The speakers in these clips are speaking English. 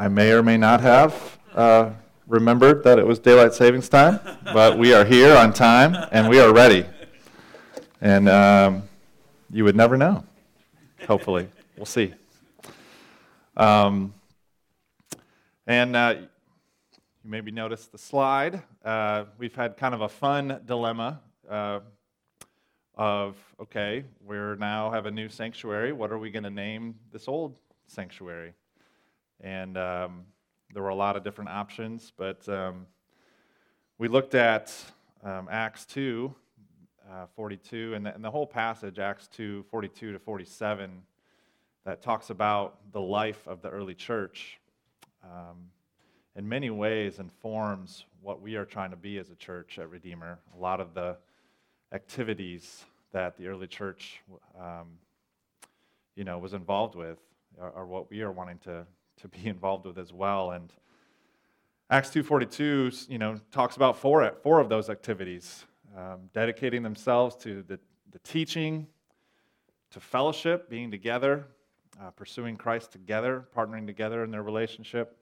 I may or may not have uh, remembered that it was daylight savings time, but we are here on time and we are ready. And um, you would never know, hopefully. We'll see. Um, and uh, you maybe noticed the slide. Uh, we've had kind of a fun dilemma uh, of okay, we now have a new sanctuary. What are we going to name this old sanctuary? And um, there were a lot of different options, but um, we looked at um, Acts 2, uh, 42, and the, and the, whole passage, Acts 2, 42 to 47, that talks about the life of the early church, um, in many ways informs what we are trying to be as a church at Redeemer. A lot of the activities that the early church, um, you know, was involved with are, are, what we are wanting to, to be involved with as well. And Acts 2.42, you know, talks about four, four of those activities, um, dedicating themselves to the, the teaching, to fellowship, being together, uh, pursuing Christ together, partnering together in their relationship,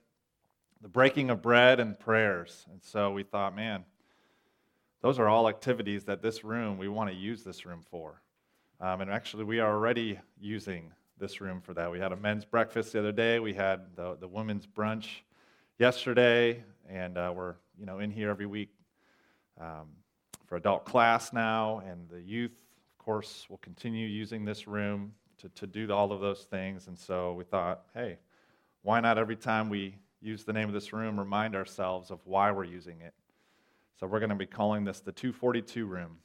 the breaking of bread and prayers. And so we thought, man, those are all activities that this room, we want to use this room for. Um, and actually, we are already using this room for that. We had a men's breakfast the other day, we had the, the women's brunch yesterday, and uh, we're you know, in here every week um, for adult class now, and the youth, of course, will continue using this room to, to do all of those things. And so we thought, hey, why not every time we use the name of this room, remind ourselves of why we're using it? So we're going to be calling this the 242 room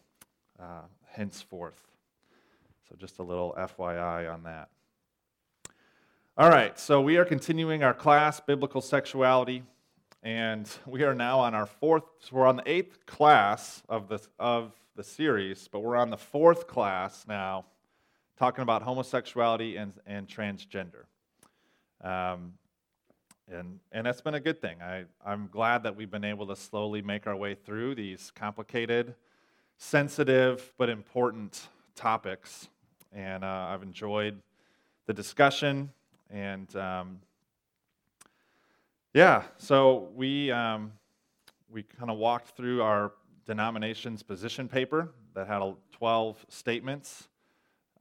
uh, henceforth. So just a little FYI on that. All right, so we are continuing our class, Biblical Sexuality, and we are now on our fourth, so we're on the eighth class of the, of the series, but we're on the fourth class now, talking about homosexuality and, and transgender. Um, and, and that's been a good thing. I, I'm glad that we've been able to slowly make our way through these complicated, sensitive, but important topics. And uh, I've enjoyed the discussion. And um, yeah, so we, um, we kind of walked through our denomination's position paper that had 12 statements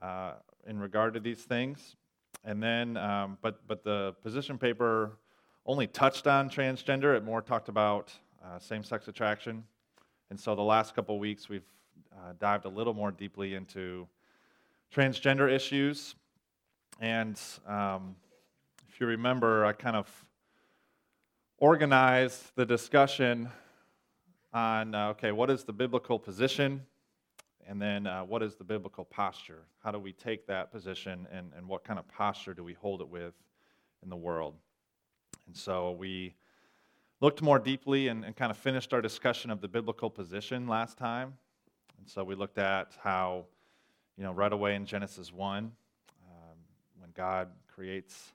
uh, in regard to these things. And then, um, but, but the position paper only touched on transgender. It more talked about uh, same sex attraction. And so the last couple weeks, we've uh, dived a little more deeply into transgender issues. And um, you remember, I kind of organized the discussion on uh, okay, what is the biblical position? And then uh, what is the biblical posture? How do we take that position and, and what kind of posture do we hold it with in the world? And so we looked more deeply and, and kind of finished our discussion of the biblical position last time. And so we looked at how, you know, right away in Genesis 1, um, when God creates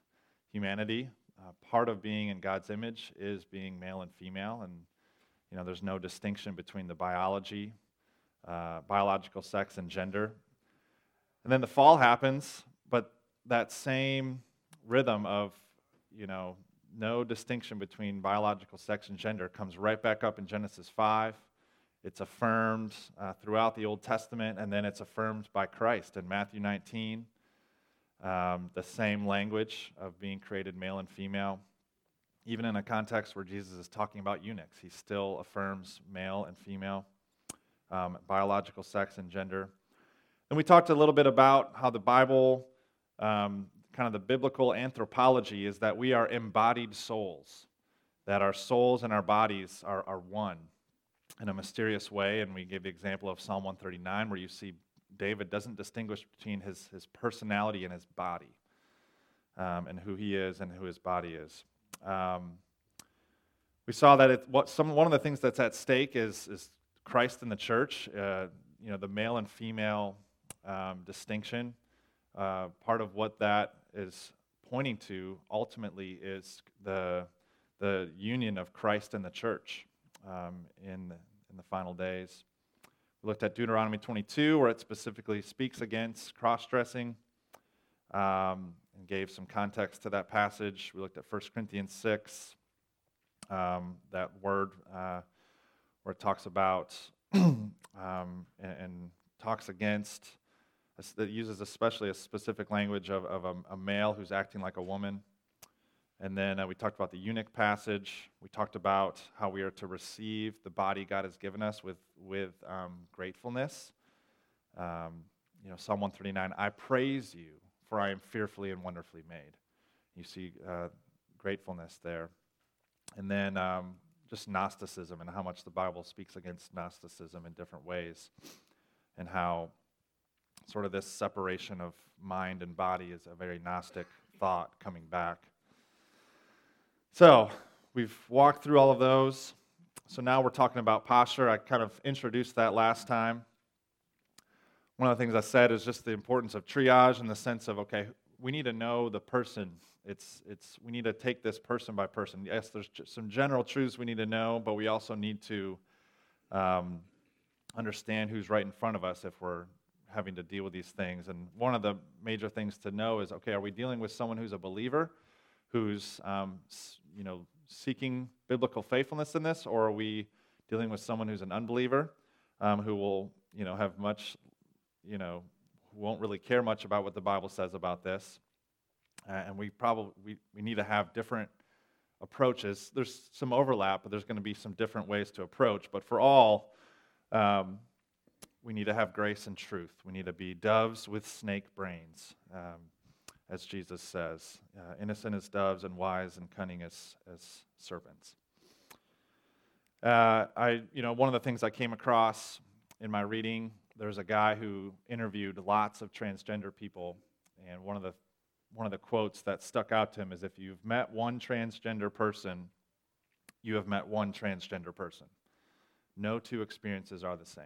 humanity, uh, part of being in God's image is being male and female. And, you know, there's no distinction between the biology, uh, biological sex, and gender. And then the fall happens, but that same rhythm of, you know, no distinction between biological sex and gender comes right back up in Genesis 5. It's affirmed uh, throughout the Old Testament, and then it's affirmed by Christ in Matthew 19. Um, the same language of being created male and female. Even in a context where Jesus is talking about eunuchs, he still affirms male and female, um, biological sex and gender. And we talked a little bit about how the Bible um, kind of the biblical anthropology is that we are embodied souls, that our souls and our bodies are, are one in a mysterious way. And we gave the example of Psalm 139, where you see David doesn't distinguish between his, his personality and his body, um, and who he is and who his body is. Um, we saw that it, what some, one of the things that's at stake is, is Christ in the church, uh, you know, the male and female um, distinction. Uh, part of what that is pointing to ultimately is the, the union of Christ and the church um, in, in the final days. We looked at Deuteronomy 22, where it specifically speaks against cross dressing. Um, and gave some context to that passage. We looked at 1 Corinthians 6, um, that word uh, where it talks about um, and, and, talks against, it uses especially a specific language of, of a, a male who's acting like a woman. And then uh, we talked about the eunuch passage. We talked about how we are to receive the body God has given us with, with um, gratefulness. Um, you know, Psalm 139, I praise you, for I am fearfully and wonderfully made. You see uh, gratefulness there. And then um, just Gnosticism and how much the Bible speaks against Gnosticism in different ways, and how sort of this separation of mind and body is a very Gnostic thought coming back. So, we've walked through all of those. So now we're talking about posture. I kind of introduced that last time. One of the things I said is just the importance of triage in the sense of okay, we need to know the person. It's, it's, we need to take this person by person. Yes, there's some general truths we need to know, but we also need to um, understand who's right in front of us if we're having to deal with these things. And one of the major things to know is okay, are we dealing with someone who's a believer, who's um, you know seeking biblical faithfulness in this, or are we dealing with someone who's an unbeliever, um, who will you know have much you know won't really care much about what the Bible says about this. Uh, and we probably we, we need to have different approaches. There's some overlap, but there's going to be some different ways to approach. But for all, um, we need to have grace and truth. We need to be doves with snake brains, um, as Jesus says, uh, innocent as doves and wise and cunning as, as serpents. Uh, I, you know, one of the things I came across in my reading there's a guy who interviewed lots of transgender people, and one of the one of the quotes that stuck out to him is if you've met one transgender person, you have met one transgender person. No two experiences are the same.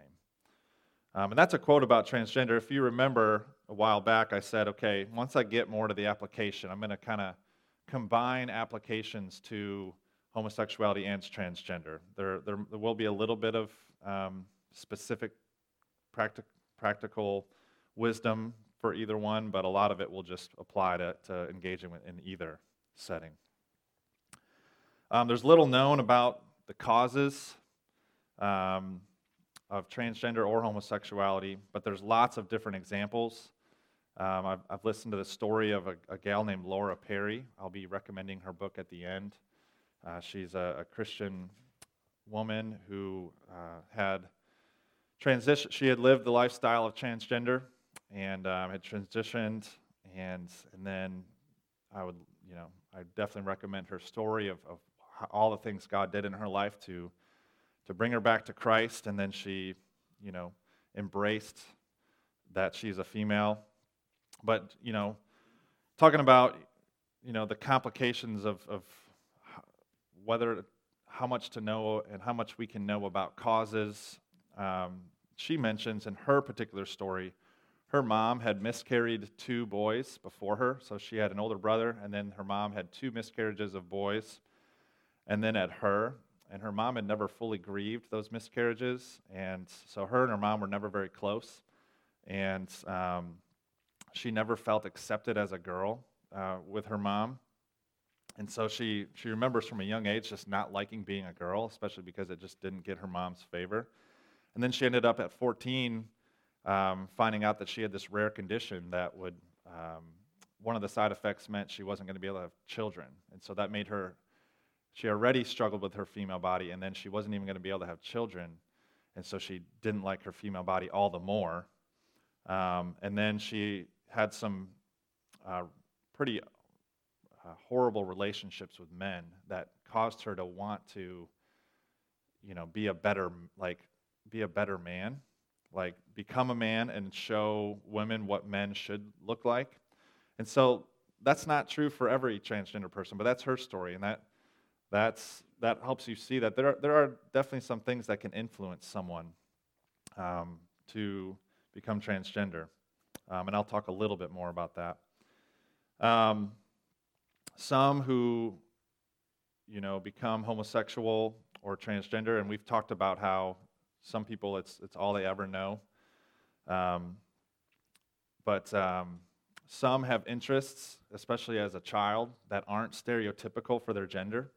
Um, and that's a quote about transgender. If you remember a while back, I said, okay, once I get more to the application, I'm going to kind of combine applications to homosexuality and transgender. There, there, there will be a little bit of um, specific practic- practical wisdom for either one, but a lot of it will just apply to, to engaging in either setting. Um, there's little known about the causes um, of transgender or homosexuality, but there's lots of different examples. Um, I've, I've, listened to the story of a, a, gal named Laura Perry. I'll be recommending her book at the end. Uh, she's a, a, Christian woman who uh, had transitioned, She had lived the lifestyle of transgender and um, had transitioned, and and then I would, you know, I definitely recommend her story of, of all the things God did in her life to to bring her back to Christ, and then she, you know, embraced that she's a female. But you know, talking about you know the complications of, of whether how much to know and how much we can know about causes um, she mentions in her particular story, her mom had miscarried two boys before her. So she had an older brother, and then her mom had two miscarriages of boys, and then at her. And her mom had never fully grieved those miscarriages. And so her and her mom were never very close. And um, she never felt accepted as a girl uh, with her mom. And so she, she remembers from a young age just not liking being a girl, especially because it just didn't get her mom's favor. And then she ended up at 14 um, finding out that she had this rare condition that would, um, one of the side effects meant she wasn't going to be able to have children. And so that made her, she already struggled with her female body, and then she wasn't even going to be able to have children. And so she didn't like her female body all the more. Um, and then she had some uh, pretty uh, horrible relationships with men that caused her to want to, you know, be a better, like, be a better man, like become a man and show women what men should look like. And so that's not true for every transgender person, but that's her story, and that that's that helps you see that there are, there are definitely some things that can influence someone um, to become transgender, um, and I'll talk a little bit more about that. Um, some who you know become homosexual or transgender, and we've talked about how some people, it's, it's all they ever know. Um, but um, some have interests, especially as a child, that aren't stereotypical for their gender.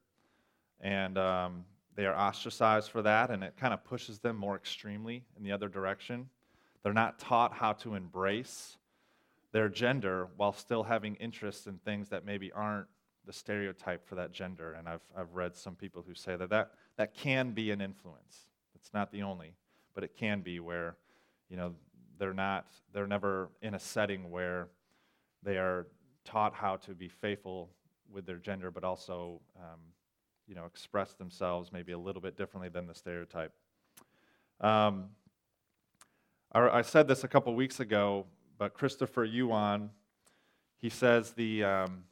And um, they are ostracized for that, and it kind of pushes them more extremely in the other direction. They're not taught how to embrace their gender while still having interests in things that maybe aren't the stereotype for that gender. And I've, I've read some people who say that, that that can be an influence. It's not the only, but it can be where, you know, they're not, they're never in a setting where they are taught how to be faithful with their gender, but also, um, you know, express themselves maybe a little bit differently than the stereotype. Um, I said this a couple weeks ago, but Christopher Yuan, he says the, um,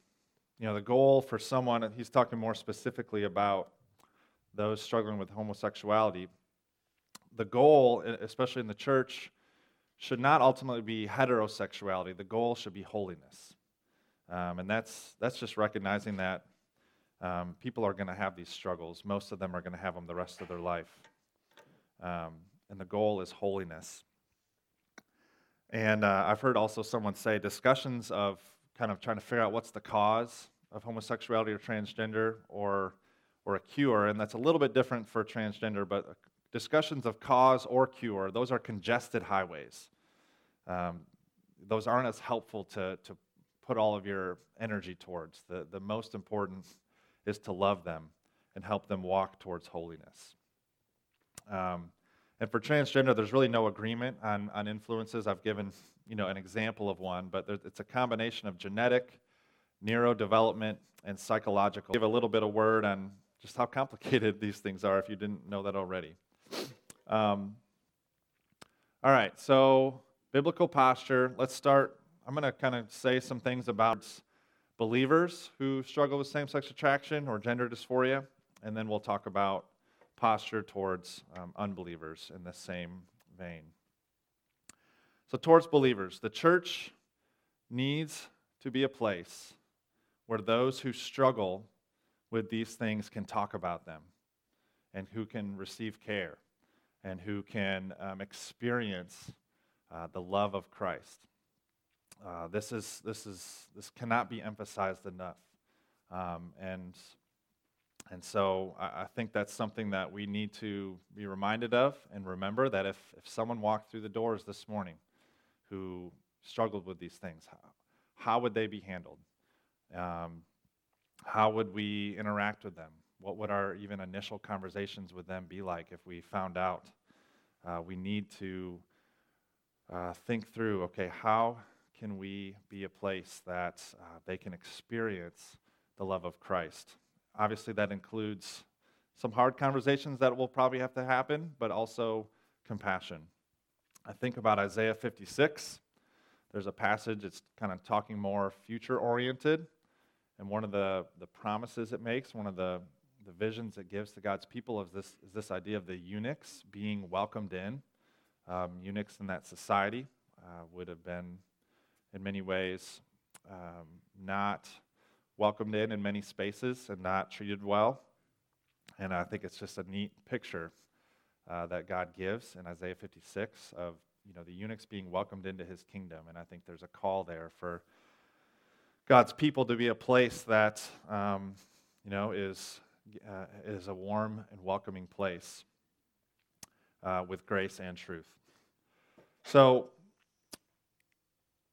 you know, the goal for someone, he's talking more specifically about those struggling with homosexuality. The goal, especially in the church, should not ultimately be heterosexuality. The goal should be holiness. Um, and that's, that's just recognizing that um, people are going to have these struggles. Most of them are going to have them the rest of their life. Um, and the goal is holiness. And uh, I've heard also someone say discussions of kind of trying to figure out what's the cause of homosexuality or transgender or, or a cure, and that's a little bit different for transgender, but discussions of cause or cure, those are congested highways. Um, those aren't as helpful to, to put all of your energy towards. The, the most important is to love them and help them walk towards holiness. Um, and for transgender, there's really no agreement on, on influences. I've given you know, an example of one, but there, it's a combination of genetic, neurodevelopment, and psychological. I'll give a little bit of word on just how complicated these things are if you didn't know that already. Um, all right, so biblical posture. Let's start. I'm going to kind of say some things about believers who struggle with same sex attraction or gender dysphoria, and then we'll talk about posture towards um, unbelievers in the same vein. So, towards believers, the church needs to be a place where those who struggle with these things can talk about them and who can receive care and who can um, experience uh, the love of Christ. Uh, this, is, this, is, this cannot be emphasized enough. Um, and and so I, I think that's something that we need to be reminded of and remember that if, if someone walked through the doors this morning who struggled with these things, how, how would they be handled? Um, how would we interact with them? What would our even initial conversations with them be like if we found out? Uh, we need to uh, think through okay, how can we be a place that uh, they can experience the love of Christ? Obviously, that includes some hard conversations that will probably have to happen, but also compassion. I think about Isaiah 56. There's a passage, it's kind of talking more future oriented. And one of the, the promises it makes, one of the, the visions it gives to God's people is this, is this idea of the eunuchs being welcomed in. Um, eunuchs in that society uh, would have been, in many ways, um, not welcomed in in many spaces and not treated well. And I think it's just a neat picture uh, that God gives in Isaiah 56 of you know the eunuchs being welcomed into His kingdom. And I think there's a call there for God's people to be a place that um, you know is uh, is a warm and welcoming place uh, with grace and truth. So,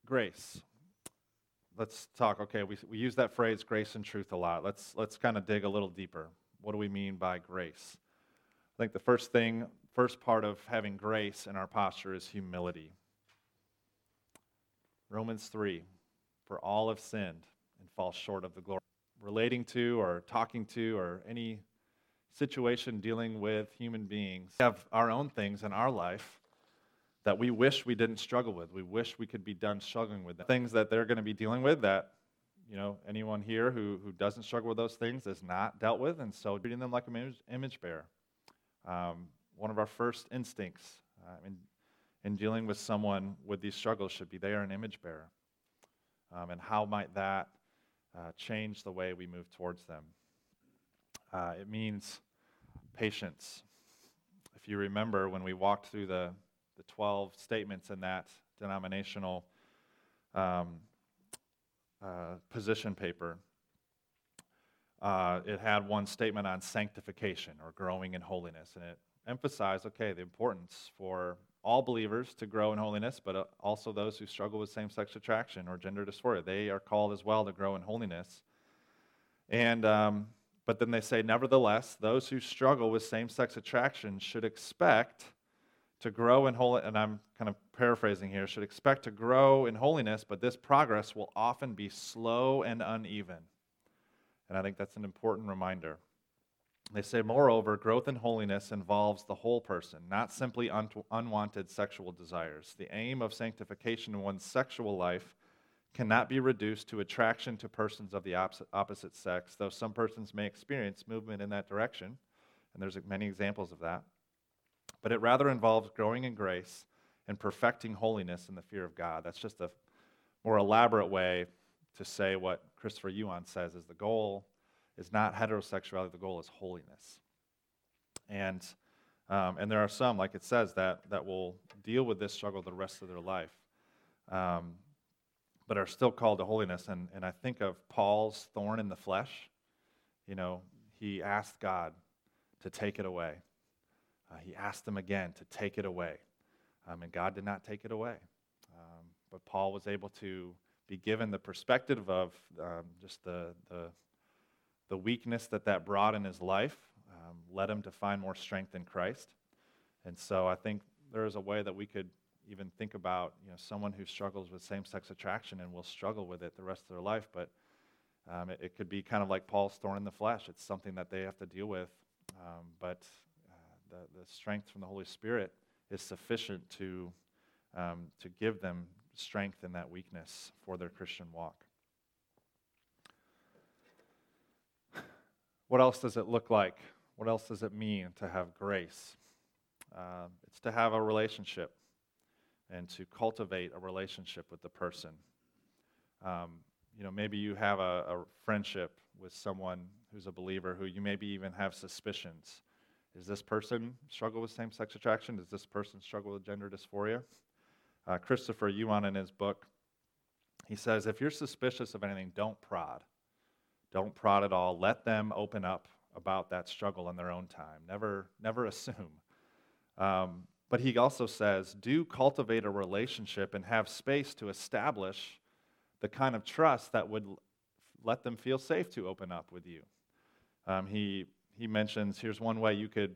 grace let's talk. Okay, we, we use that phrase grace and truth a lot. Let's, let's kind of dig a little deeper. What do we mean by grace? I think the first thing, first part of having grace in our posture is humility. Romans 3 For all have sinned and fall short of the glory. Relating to or talking to or any situation dealing with human beings, we have our own things in our life that we wish we didn't struggle with. We wish we could be done struggling with. Things that they're going to be dealing with that, you know, anyone here who, who doesn't struggle with those things is not dealt with, and so treating them like an image, image bearer. Um, one of our first instincts uh, in, in dealing with someone with these struggles should be they are an image bearer. Um, and how might that uh, change the way we move towards them? Uh, it means patience. If you remember when we walked through the the 12 statements in that denominational um, uh, position paper, uh, it had one statement on sanctification or growing in holiness, and it emphasized, okay, the importance for all believers to grow in holiness, but uh, also those who struggle with same sex attraction or gender dysphoria. They are called as well to grow in holiness. And, um, but then they say, nevertheless, those who struggle with same sex attraction should expect to grow in holiness, and I'm kind of paraphrasing here, should expect to grow in holiness, but this progress will often be slow and uneven. And I think that's an important reminder. They say, moreover, growth in holiness involves the whole person, not simply un- unwanted sexual desires. The aim of sanctification in one's sexual life cannot be reduced to attraction to persons of the opposite, opposite sex, though some persons may experience movement in that direction, and there's many examples of that. But it rather involves growing in grace and perfecting holiness in the fear of God. That's just a more elaborate way to say what Christopher Yuan says is the goal is not heterosexuality, the goal is holiness. And, um, and there are some, like it says, that, that will deal with this struggle the rest of their life, um, but are still called to holiness. And, and I think of Paul's thorn in the flesh. You know, he asked God to take it away. Uh, he asked them again to take it away. Um, and God did not take it away. Um, but Paul was able to be given the perspective of um, just the, the the weakness that that brought in his life um, led him to find more strength in Christ. And so I think there is a way that we could even think about you know, someone who struggles with same sex attraction and will struggle with it the rest of their life. But um, it, it, could be kind of like Paul's thorn in the flesh. It's something that they have to deal with. Um, but the, the strength from the Holy Spirit is sufficient to, um, to give them strength in that weakness for their Christian walk. What else does it look like? What else does it mean to have grace? Uh, it's to have a relationship and to cultivate a relationship with the person. Um, you know, maybe you have a, a, friendship with someone who's a believer who you maybe even have suspicions. Does this person struggle with same sex attraction? Does this person struggle with gender dysphoria? Uh, Christopher Yuan, in his book, he says if you're suspicious of anything, don't prod. Don't prod at all. Let them open up about that struggle in their own time. Never, never assume. Um, but he also says, do cultivate a relationship and have space to establish the kind of trust that would let them feel safe to open up with you. Um, he, he mentions here's one way you could,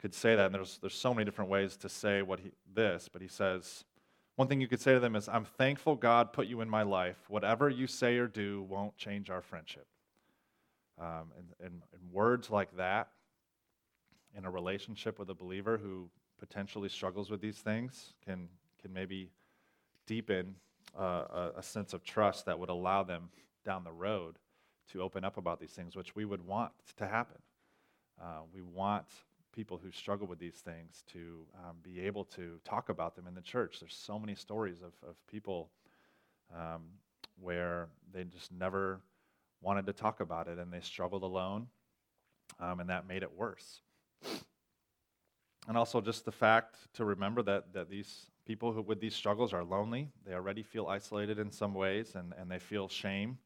could say that, and there's, there's so many different ways to say what he, this, but he says, one thing you could say to them is, I'm thankful God put you in my life. Whatever you say or do won't change our friendship. Um, and, and, and words like that in a relationship with a believer who potentially struggles with these things can, can maybe deepen uh, a, a sense of trust that would allow them down the road to open up about these things, which we would want to happen. Uh, we want people who struggle with these things to um, be able to talk about them in the church. There's so many stories of, of people um, where they just never wanted to talk about it and they struggled alone, um, and that made it worse. And also, just the fact to remember that, that these people who with these struggles are lonely. They already feel isolated in some ways and, and they feel shame.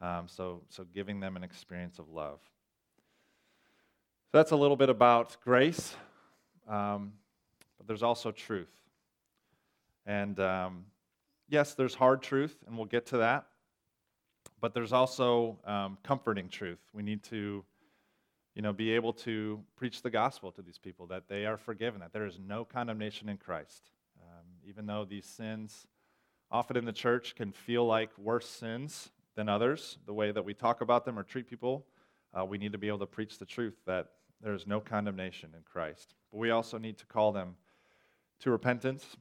Um, so, so, giving them an experience of love. So that's a little bit about grace, um, but there's also truth. And um, yes, there's hard truth, and we'll get to that. But there's also um, comforting truth. We need to, you know, be able to preach the gospel to these people that they are forgiven, that there is no condemnation in Christ. Um, even though these sins, often in the church, can feel like worse sins than others, the way that we talk about them or treat people uh, we need to be able to preach the truth that there is no condemnation in Christ. But we also need to call them to repentance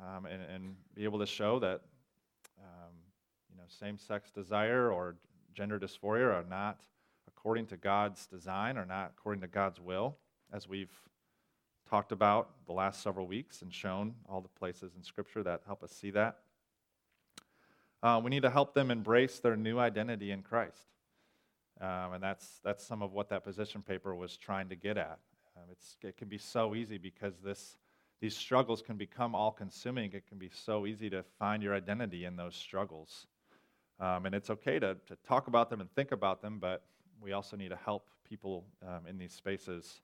um, and, and, be able to show that um, you know, same-sex desire or gender dysphoria are not according to God's design or not according to God's will, as we've talked about the last several weeks and shown all the places in Scripture that help us see that. Uh, we need to help them embrace their new identity in Christ. Um, and that's, that's some of what that position paper was trying to get at. Um, it can be so easy because this, these struggles can become all consuming. It can be so easy to find your identity in those struggles. Um, and it's okay to, to talk about them and think about them, but we also need to help people um, in these spaces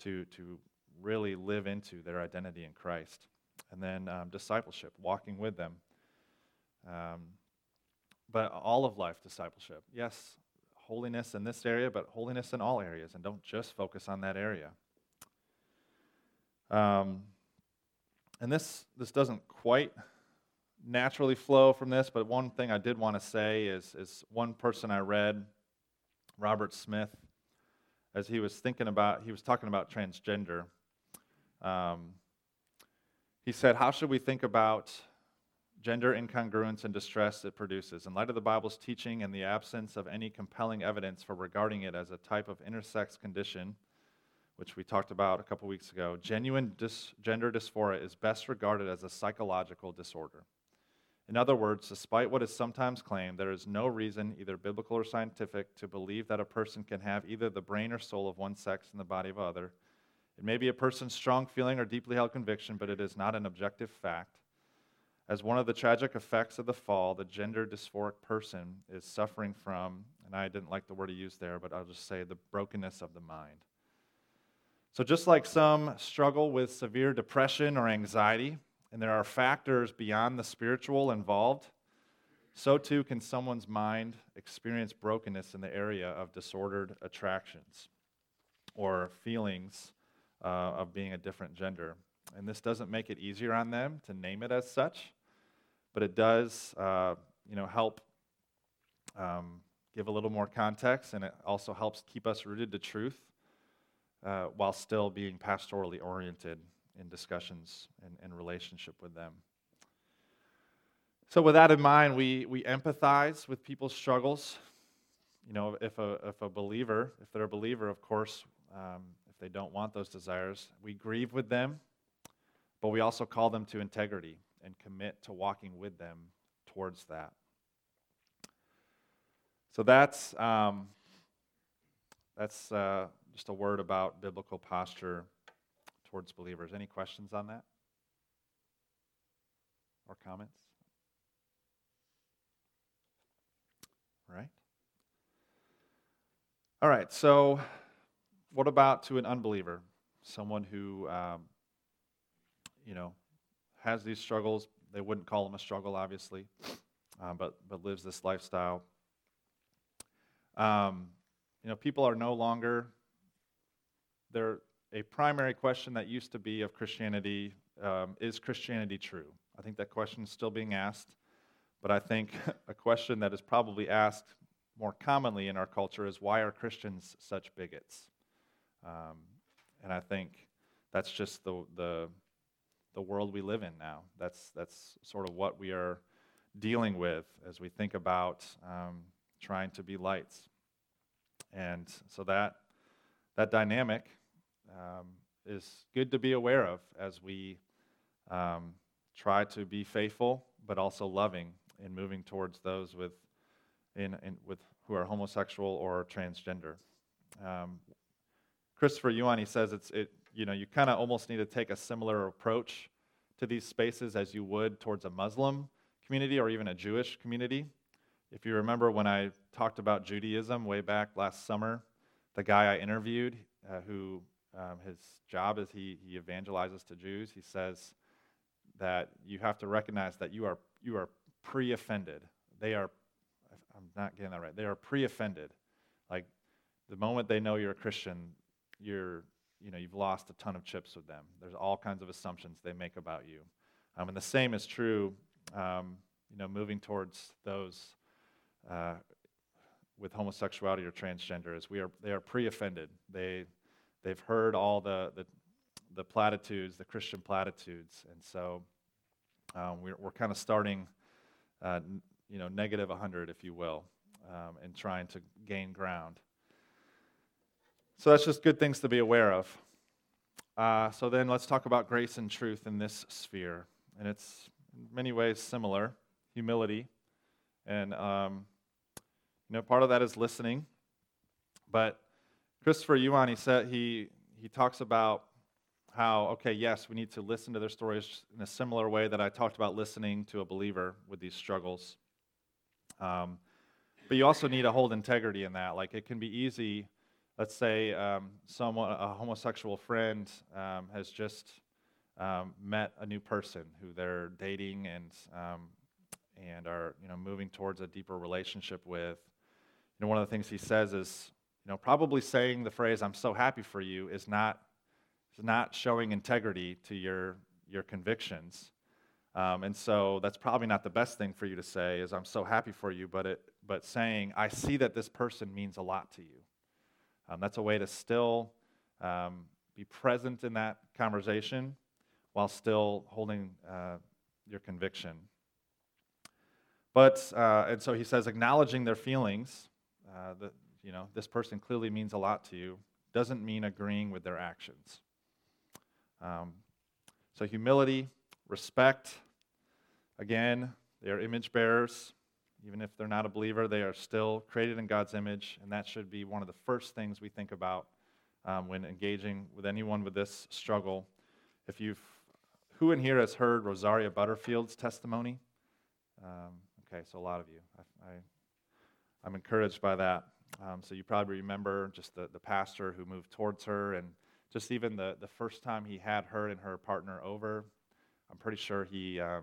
to, to really live into their identity in Christ. And then um, discipleship, walking with them. Um, but all of life discipleship. Yes, holiness in this area, but holiness in all areas, and don't just focus on that area. Um, and this, this doesn't quite naturally flow from this, but one thing I did want to say is, is one person I read, Robert Smith, as he was thinking about, he was talking about transgender. Um, he said, How should we think about gender incongruence and distress it produces? In light of the Bible's teaching and the absence of any compelling evidence for regarding it as a type of intersex condition, which we talked about a couple weeks ago, genuine dis- gender dysphoria is best regarded as a psychological disorder. In other words, despite what is sometimes claimed, there is no reason, either biblical or scientific, to believe that a person can have either the brain or soul of one sex and the body of other. It may be a person's strong feeling or deeply held conviction, but it is not an objective fact. As one of the tragic effects of the fall, the gender dysphoric person is suffering from, and I didn't like the word he used there, but I'll just say the brokenness of the mind. So, just like some struggle with severe depression or anxiety, and there are factors beyond the spiritual involved, so too can someone's mind experience brokenness in the area of disordered attractions or feelings uh, of being a different gender. And this doesn't make it easier on them to name it as such, but it does, uh, you know, help um, give a little more context, and it also helps keep us rooted to truth uh, while still being pastorally oriented in discussions and, and relationship with them. So, with that in mind, we, we empathize with people's struggles. You know, if a, if a believer, if they're a believer, of course, um, if they don't want those desires, we grieve with them, but we also call them to integrity and commit to walking with them towards that. So that's um, that's uh, just a word about biblical posture towards believers. Any questions on that? Or comments? All right. All right, so what about to an unbeliever? Someone who, um, you know, has these struggles. They wouldn't call them a struggle, obviously, uh, but, but lives this lifestyle. Um, you know, people are no longer, they're, a primary question that used to be of Christianity um, is Christianity true? I think that question is still being asked, but I think a question that is probably asked more commonly in our culture is why are Christians such bigots? Um, and I think that's just the, the, the world we live in now. That's, that's sort of what we are dealing with as we think about um, trying to be lights. And so that, that dynamic um, is good to be aware of as we um, try to be faithful but also loving in moving towards those with, in, in with who are homosexual or transgender. Um, Christopher Yuan, he says it's, it, you know, you kind of almost need to take a similar approach to these spaces as you would towards a Muslim community or even a Jewish community. If you remember when I talked about Judaism way back last summer, the guy I interviewed uh, who um, his job is he, he evangelizes to Jews. He says that you have to recognize that you are, you are pre offended. They are, I'm not getting that right, they are pre offended. Like the moment they know you're a Christian, you're, you know, you've lost a ton of chips with them. There's all kinds of assumptions they make about you. Um, and the same is true, um, you know, moving towards those uh, with homosexuality or transgender, is we are, they are pre offended. They, they've heard all the, the, the platitudes, the Christian platitudes, and so um, we're, we're kind of starting, uh, you know, negative 100, if you will, um, and trying to gain ground. So that's just good things to be aware of. Uh, so then let's talk about grace and truth in this sphere. And it's in many ways similar humility. And, um, you know, part of that is listening. But Christopher Yuan, he said he he talks about how okay, yes, we need to listen to their stories in a similar way that I talked about listening to a believer with these struggles. Um, but you also need to hold integrity in that. Like it can be easy. Let's say um, someone, a homosexual friend, um, has just um, met a new person who they're dating and um, and are you know moving towards a deeper relationship with. You know, one of the things he says is, you know, probably saying the phrase "I'm so happy for you" is not is not showing integrity to your your convictions. Um, and so that's probably not the best thing for you to say is I'm so happy for you, but, it, but saying I see that this person means a lot to you. Um, that's a way to still um, be present in that conversation while still holding uh, your conviction. But, uh, and so he says, acknowledging their feelings, uh, that, you know, this person clearly means a lot to you, doesn't mean agreeing with their actions. Um, so humility, respect, again, they are image bearers. Even if they're not a believer, they are still created in God's image, and that should be one of the first things we think about um, when engaging with anyone with this struggle. If you've, who in here has heard Rosaria Butterfield's testimony? Um, okay, so a lot of you. I, am encouraged by that. Um, so you probably remember just the, the pastor who moved towards her, and just even the, the first time he had her and her partner over, I'm pretty sure he, um,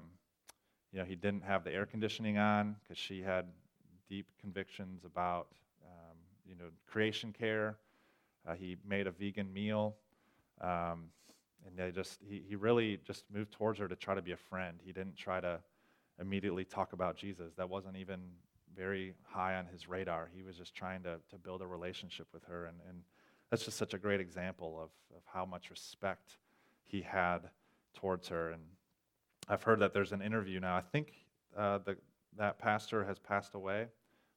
you know, he didn't have the air conditioning on because she had deep convictions about, um, you know, creation care. Uh, he made a vegan meal. Um, and they just, he, he really just moved towards her to try to be a friend. He didn't try to immediately talk about Jesus. That wasn't even very high on his radar. He was just trying to, to build a relationship with her. And, and that's just such a great example of, of how much respect he had towards her. And I've heard that there's an interview now. I think uh, the, that pastor has passed away,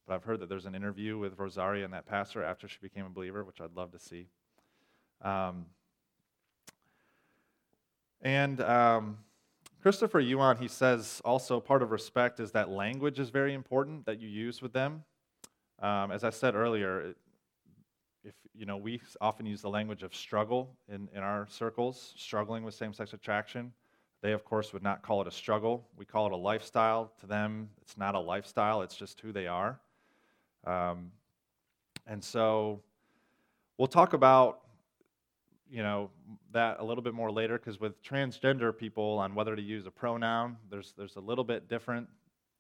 but I've heard that there's an interview with Rosaria and that pastor after she became a believer, which I'd love to see. Um, and um, Christopher Yuan, he says also part of respect is that language is very important that you use with them. Um, as I said earlier, if you know, we often use the language of struggle in, in our circles, struggling with same-sex attraction. They, of course, would not call it a struggle. We call it a lifestyle. To them, it's not a lifestyle, it's just who they are. Um, and so we'll talk about you know that a little bit more later because with transgender people on whether to use a pronoun there's there's a little bit different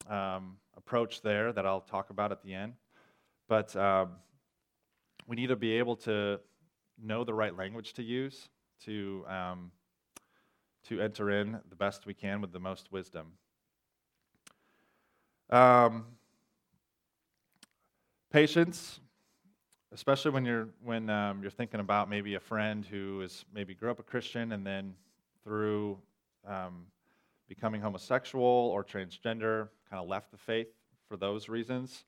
um, approach there that i'll talk about at the end but um, we need to be able to know the right language to use to um, to enter in the best we can with the most wisdom um, patience especially when you're when um, you're thinking about maybe a friend who is maybe grew up a Christian and then through um, becoming homosexual or transgender kind of left the faith for those reasons.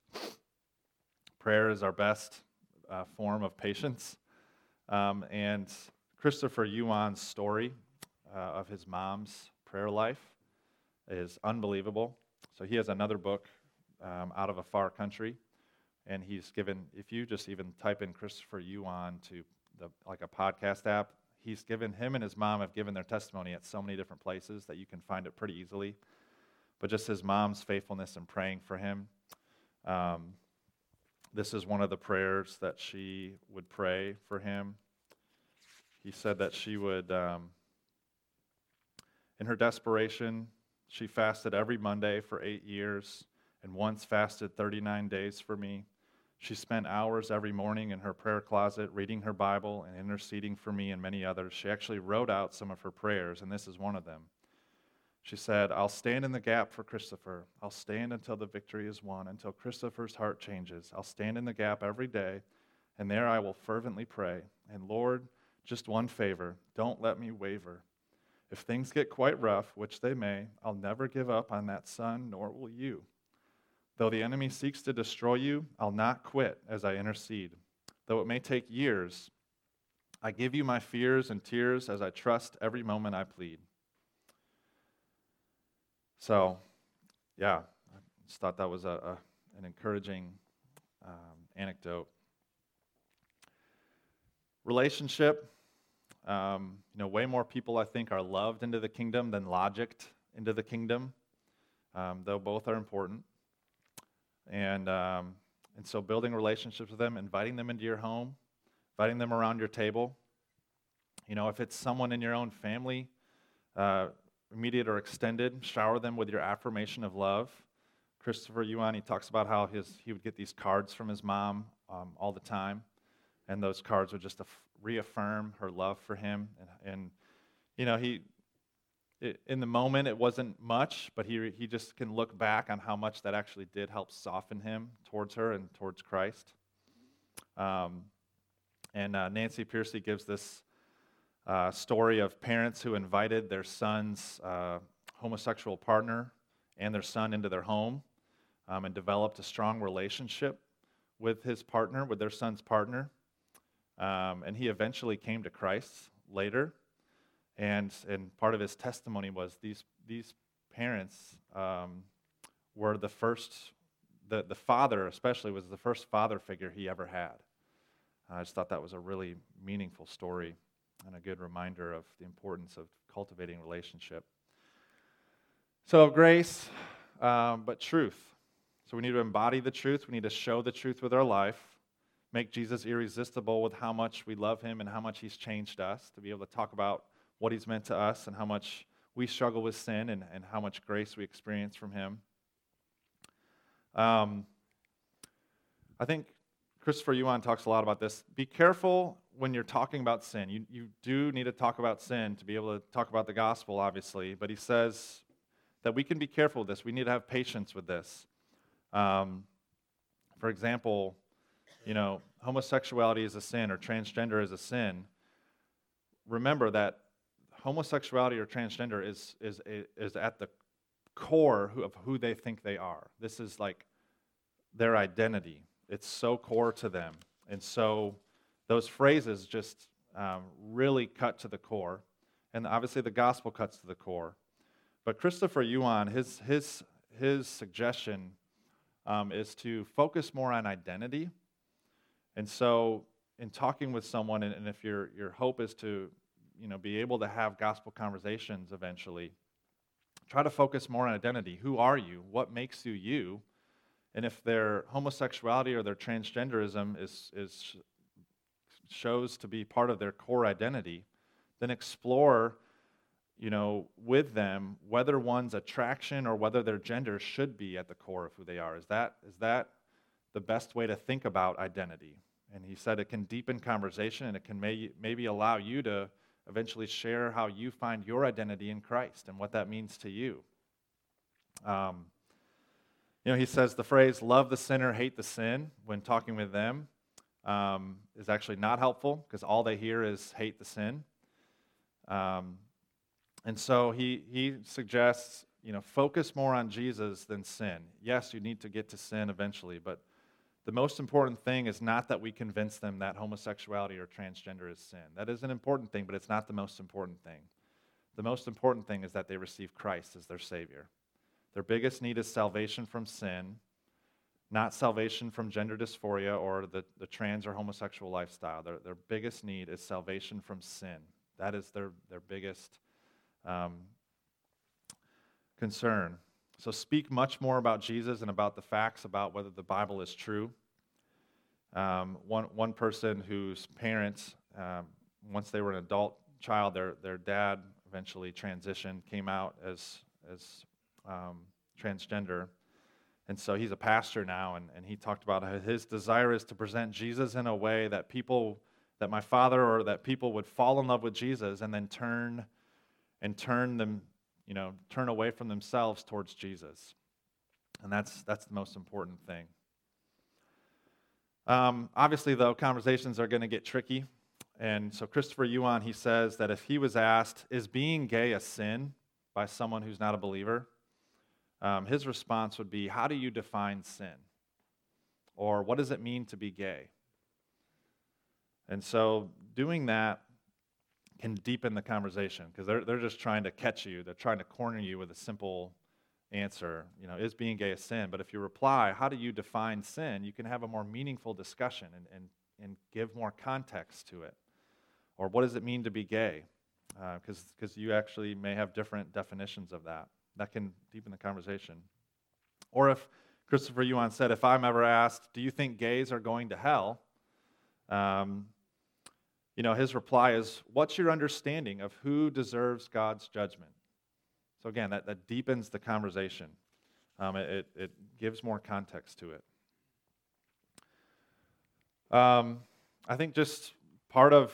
Prayer is our best uh, form of patience, um, and Christopher Yuan's story uh, of his mom's prayer life is unbelievable. So he has another book um, out of a far country and he's given if you just even type in christopher yuan to the like a podcast app he's given him and his mom have given their testimony at so many different places that you can find it pretty easily but just his mom's faithfulness in praying for him um, this is one of the prayers that she would pray for him he said that she would um, in her desperation she fasted every monday for eight years and once fasted 39 days for me she spent hours every morning in her prayer closet reading her Bible and interceding for me and many others. She actually wrote out some of her prayers, and this is one of them. She said, I'll stand in the gap for Christopher. I'll stand until the victory is won, until Christopher's heart changes. I'll stand in the gap every day, and there I will fervently pray. And Lord, just one favor don't let me waver. If things get quite rough, which they may, I'll never give up on that son, nor will you. Though the enemy seeks to destroy you, I'll not quit as I intercede. Though it may take years, I give you my fears and tears as I trust every moment I plead. So, yeah, I just thought that was a, a an encouraging um, anecdote. Relationship, um, you know, way more people I think are loved into the kingdom than logicked into the kingdom, um, though both are important. And, um, and so building relationships with them, inviting them into your home, inviting them around your table. You know, if it's someone in your own family, uh, immediate or extended, shower them with your affirmation of love. Christopher Yuan, he talks about how his, he would get these cards from his mom um, all the time, and those cards would just reaffirm her love for him. And, and you know, he, it, in the moment, it wasn't much, but he, he just can look back on how much that actually did help soften him towards her and towards Christ. Um, and uh, Nancy Pearcey gives this uh, story of parents who invited their son's uh, homosexual partner and their son into their home um, and developed a strong relationship with his partner, with their son's partner. Um, and he eventually came to Christ later. And, and part of his testimony was these, these parents um, were the first, the, the father especially was the first father figure he ever had. I just thought that was a really meaningful story and a good reminder of the importance of cultivating relationship. So, grace, um, but truth. So, we need to embody the truth. We need to show the truth with our life, make Jesus irresistible with how much we love him and how much he's changed us, to be able to talk about what he's meant to us and how much we struggle with sin and, and how much grace we experience from him. Um, I think Christopher Yuan talks a lot about this. Be careful when you're talking about sin, you, you do need to talk about sin to be able to talk about the gospel, obviously, but he says that we can be careful with this. We need to have patience with this. Um, for example, you know, homosexuality is a sin or transgender is a sin. Remember that homosexuality or transgender is, is, is at the core of who they think they are. This is like their identity, it's so core to them. And so those phrases just um, really cut to the core. And obviously, the gospel cuts to the core. But Christopher Yuan, his, his, his suggestion um, is to focus more on identity. And so, in talking with someone, and, and if your, your hope is to you know, be able to have gospel conversations eventually, try to focus more on identity. Who are you? What makes you you? And if their homosexuality or their transgenderism is, is shows to be part of their core identity, then explore, you know, with them whether one's attraction or whether their gender should be at the core of who they are. Is that, is that the best way to think about identity? And he said it can deepen conversation and it can may, maybe allow you to eventually share how you find your identity in Christ and what that means to you. Um, you know, he says the phrase, love the sinner, hate the sin, when talking with them um, is actually not helpful because all they hear is hate the sin. Um, and so he, he suggests, you know, focus more on Jesus than sin. Yes, you need to get to sin eventually, but the most important thing is not that we convince them that homosexuality or transgender is sin. That is an important thing, but it's not the most important thing. The most important thing is that they receive Christ as their Savior. Their biggest need is salvation from sin, not salvation from gender dysphoria or the, the trans or homosexual lifestyle. Their, their biggest need is salvation from sin. That is their, their biggest um, concern. So speak much more about Jesus and about the facts about whether the Bible is true. Um, one, one person whose parents, um, once they were an adult child, their, their dad eventually transitioned, came out as, as um, transgender. And so he's a pastor now, and, and he talked about his desire is to present Jesus in a way that people, that my father or that people would fall in love with Jesus and then turn and turn them, you know, turn away from themselves towards Jesus. And that's, that's the most important thing. Um, obviously, though, conversations are going to get tricky. And so Christopher Yuan, he says that if he was asked, is being gay a sin by someone who's not a believer? um, his response would be, How do you define sin? Or what does it mean to be gay? And so doing that can deepen the conversation because they're, they're just trying to catch you. They're trying to corner you with a simple answer. You know, is being gay a sin? But if you reply, How do you define sin? you can have a more meaningful discussion and, and, and give more context to it. Or what does it mean to be gay? Because uh, you actually may have different definitions of that that can deepen the conversation. Or if Christopher Yuan said, if I'm ever asked, do you think gays are going to hell? Um, you know, his reply is, what's your understanding of who deserves God's judgment? So again, that, that deepens the conversation. Um, it, it gives more context to it. Um, I think just part of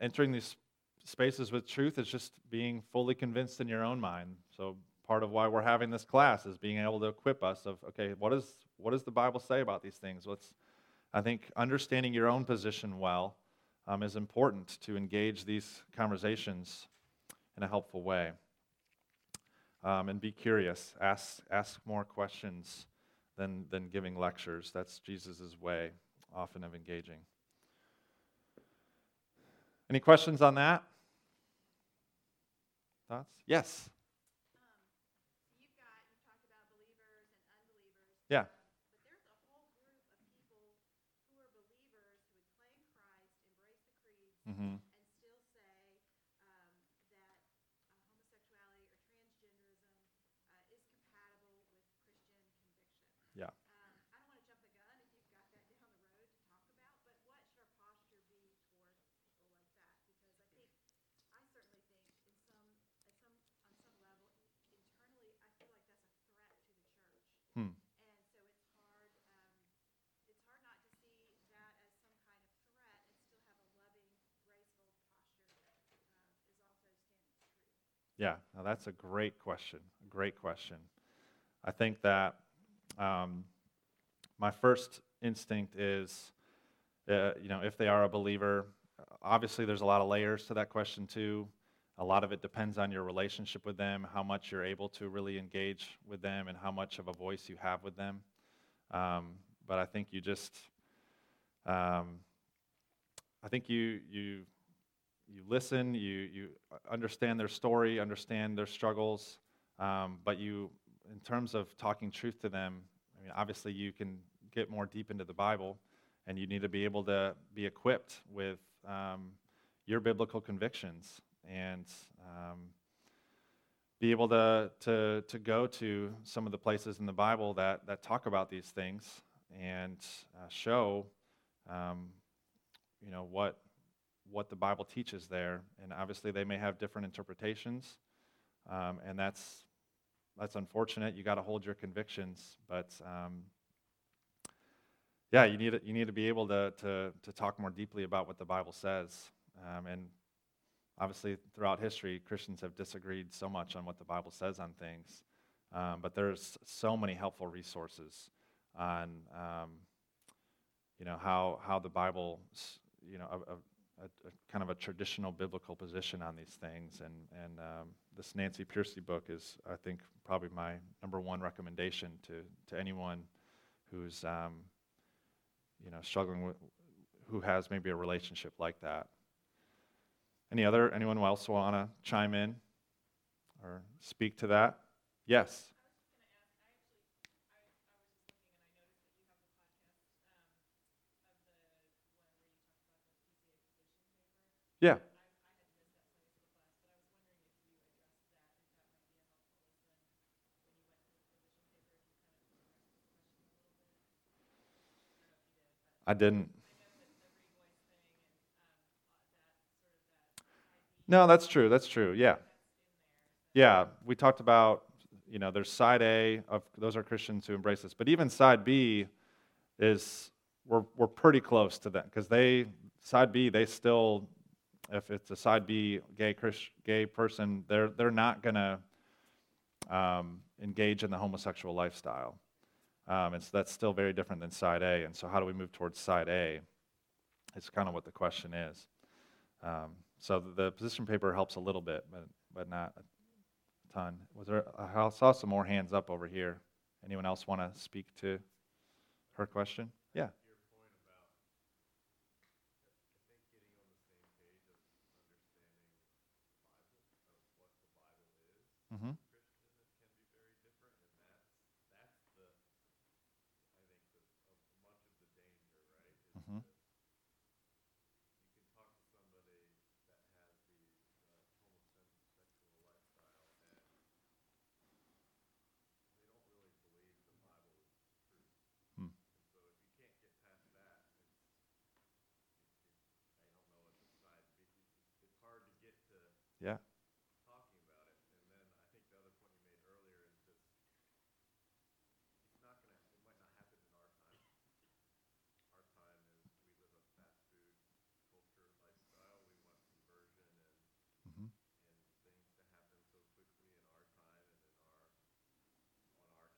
entering these spaces with truth is just being fully convinced in your own mind. So part of why we're having this class is being able to equip us of okay, what is what does the Bible say about these things? Let's I think understanding your own position well um, is important to engage these conversations in a helpful way. Um, and be curious. Ask ask more questions than than giving lectures. That's Jesus' way, often of engaging. Any questions on that? Thoughts? Yes. Yeah. But there's a whole group of people who are believers who would claim Christ, embrace the creed, Mm-hmm. and still say um, that uh, homosexuality or transgenderism uh, is compatible with Christian conviction. Yeah. Um, I don't want to jump the gun if you've got that down the road to talk about, but what should our posture be toward people like that? Because I think, I certainly think, in some, at some, on some level, internally, I feel like that's a threat to the church. Hmm. And so it's hard, um, it's hard not to see that as some kind of threat and still have a loving, graceful posture that um, is also standing true. Yeah, now that's a great question. Great question. I think that um, my first instinct is, uh, you know, if they are a believer, obviously there's a lot of layers to that question too. A lot of it depends on your relationship with them, how much you're able to really engage with them, and how much of a voice you have with them. Um, but I think you just, um, I think you you you listen, you, you understand their story, understand their struggles, um, but you, in terms of talking truth to them, I mean, obviously you can get more deep into the Bible, and you need to be able to be equipped with um, your biblical convictions and um, be able to, to, to go to some of the places in the Bible that, that talk about these things and uh, show, um, you know, what what the Bible teaches there, and obviously they may have different interpretations, um, and that's that's unfortunate. You got to hold your convictions, but um, yeah, you need to, you need to be able to, to to talk more deeply about what the Bible says, um, and obviously throughout history, Christians have disagreed so much on what the Bible says on things, um, but there's so many helpful resources on um, you know how how the Bible you know a, a, a, a, kind of a traditional biblical position on these things. And, and um, this Nancy Pearcey book is, I think, probably my number one recommendation to, to anyone who's, um, you know, struggling with, who has maybe a relationship like that. Any other, anyone else want to chime in or speak to that? Yes. Yeah. I didn't. No, that's true. That's true. Yeah. Yeah, we talked about, you know, there's side A of those are Christians who embrace this, but even side B is we're we're pretty close to them because they side B they still if it's a side B gay gay person, they're they're not gonna um, engage in the homosexual lifestyle, um, and so that's still very different than side A. And so, how do we move towards side A? It's kind of what the question is. Um, so the position paper helps a little bit, but but not a ton. Was there? I saw some more hands up over here. Anyone else want to speak to her question? Yeah. Mm-hmm. Mm-hmm. Absolutely.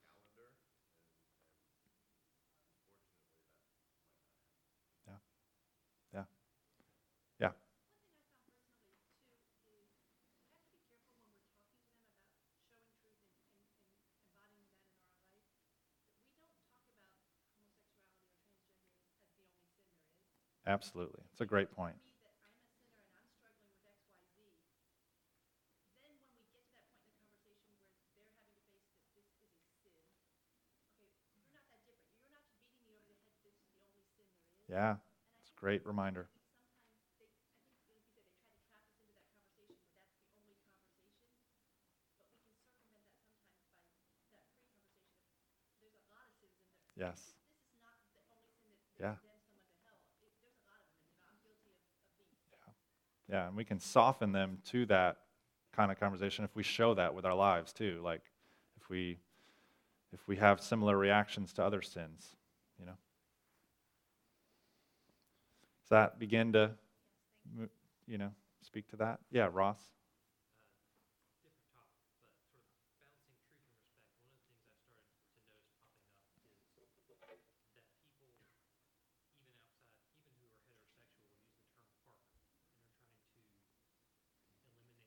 It's a great point. me that I'm a sinner and I'm struggling with X, Y, Z, then when we get to that point in the conversation where they're having to face that this is a sin, okay, you're not that different. You're not beating me over the head, this is the a great point. Yeah, it's a great reminder. Sometimes Yeah, and we can soften them to that kind of conversation if we show that with our lives too. Like if we if we have similar reactions to other sins, you know. Does that begin to you know, speak to that? Yeah, Ross. different topic, but sort of balancing truth and respect, one of the things I've started to notice popping up is that people, even outside,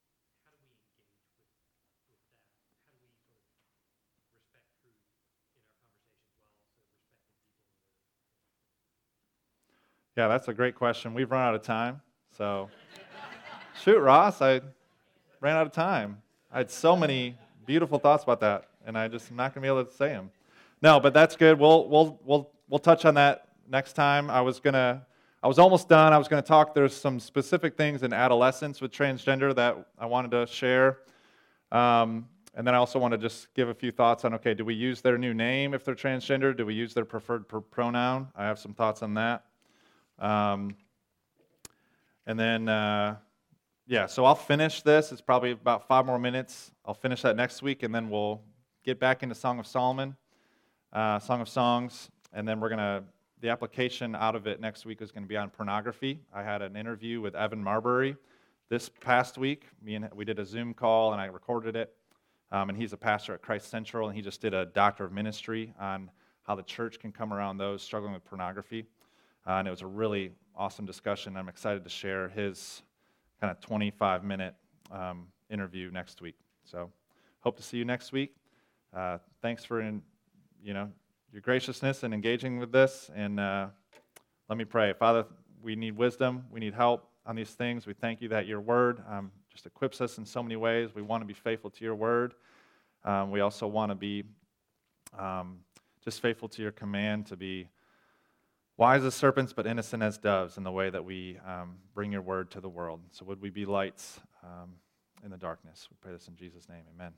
even who are heterosexual, will use the term partner, and they're trying to eliminate those gender distinctives and how they talk about people. How do we engage with, with that? How do we sort of respect truth in our conversations while also respecting people in their Yeah, that's a great question. We've run out of time. So shoot, Ross, I ran out of time. I had so many beautiful thoughts about that, and I just am not going to be able to say them. No, but that's good. We'll we'll we'll we'll touch on that next time. I was gonna I was almost done. I was going to talk. There's some specific things in adolescence with transgender that I wanted to share. Um, and then I also want to just give a few thoughts on okay, do we use their new name if they're transgender? Do we use their preferred pr- pronoun? I have some thoughts on that. Um, and then, uh, yeah, so I'll finish this. It's probably about five more minutes. I'll finish that next week, and then we'll get back into Song of Solomon, uh, Song of Songs, and then we're going to, the application out of it next week is going to be on pornography. I had an interview with Evan Marbury this past week. Me and we did a Zoom call, and I recorded it. Um, and he's a pastor at Christ Central, and he just did a doctor of ministry on how the church can come around those struggling with pornography. Uh, and it was a really awesome discussion. I'm excited to share his kind of 25 minute um, interview next week. So, hope to see you next week. Uh, thanks for in, you know your graciousness and engaging with this. And uh, let me pray, Father. We need wisdom. We need help on these things. We thank you that your word um, just equips us in so many ways. We want to be faithful to your word. Um, we also want to be um, just faithful to your command to be wise as serpents, but innocent as doves in the way that we um, bring your word to the world. So, would we be lights um, in the darkness? We pray this in Jesus' name. Amen.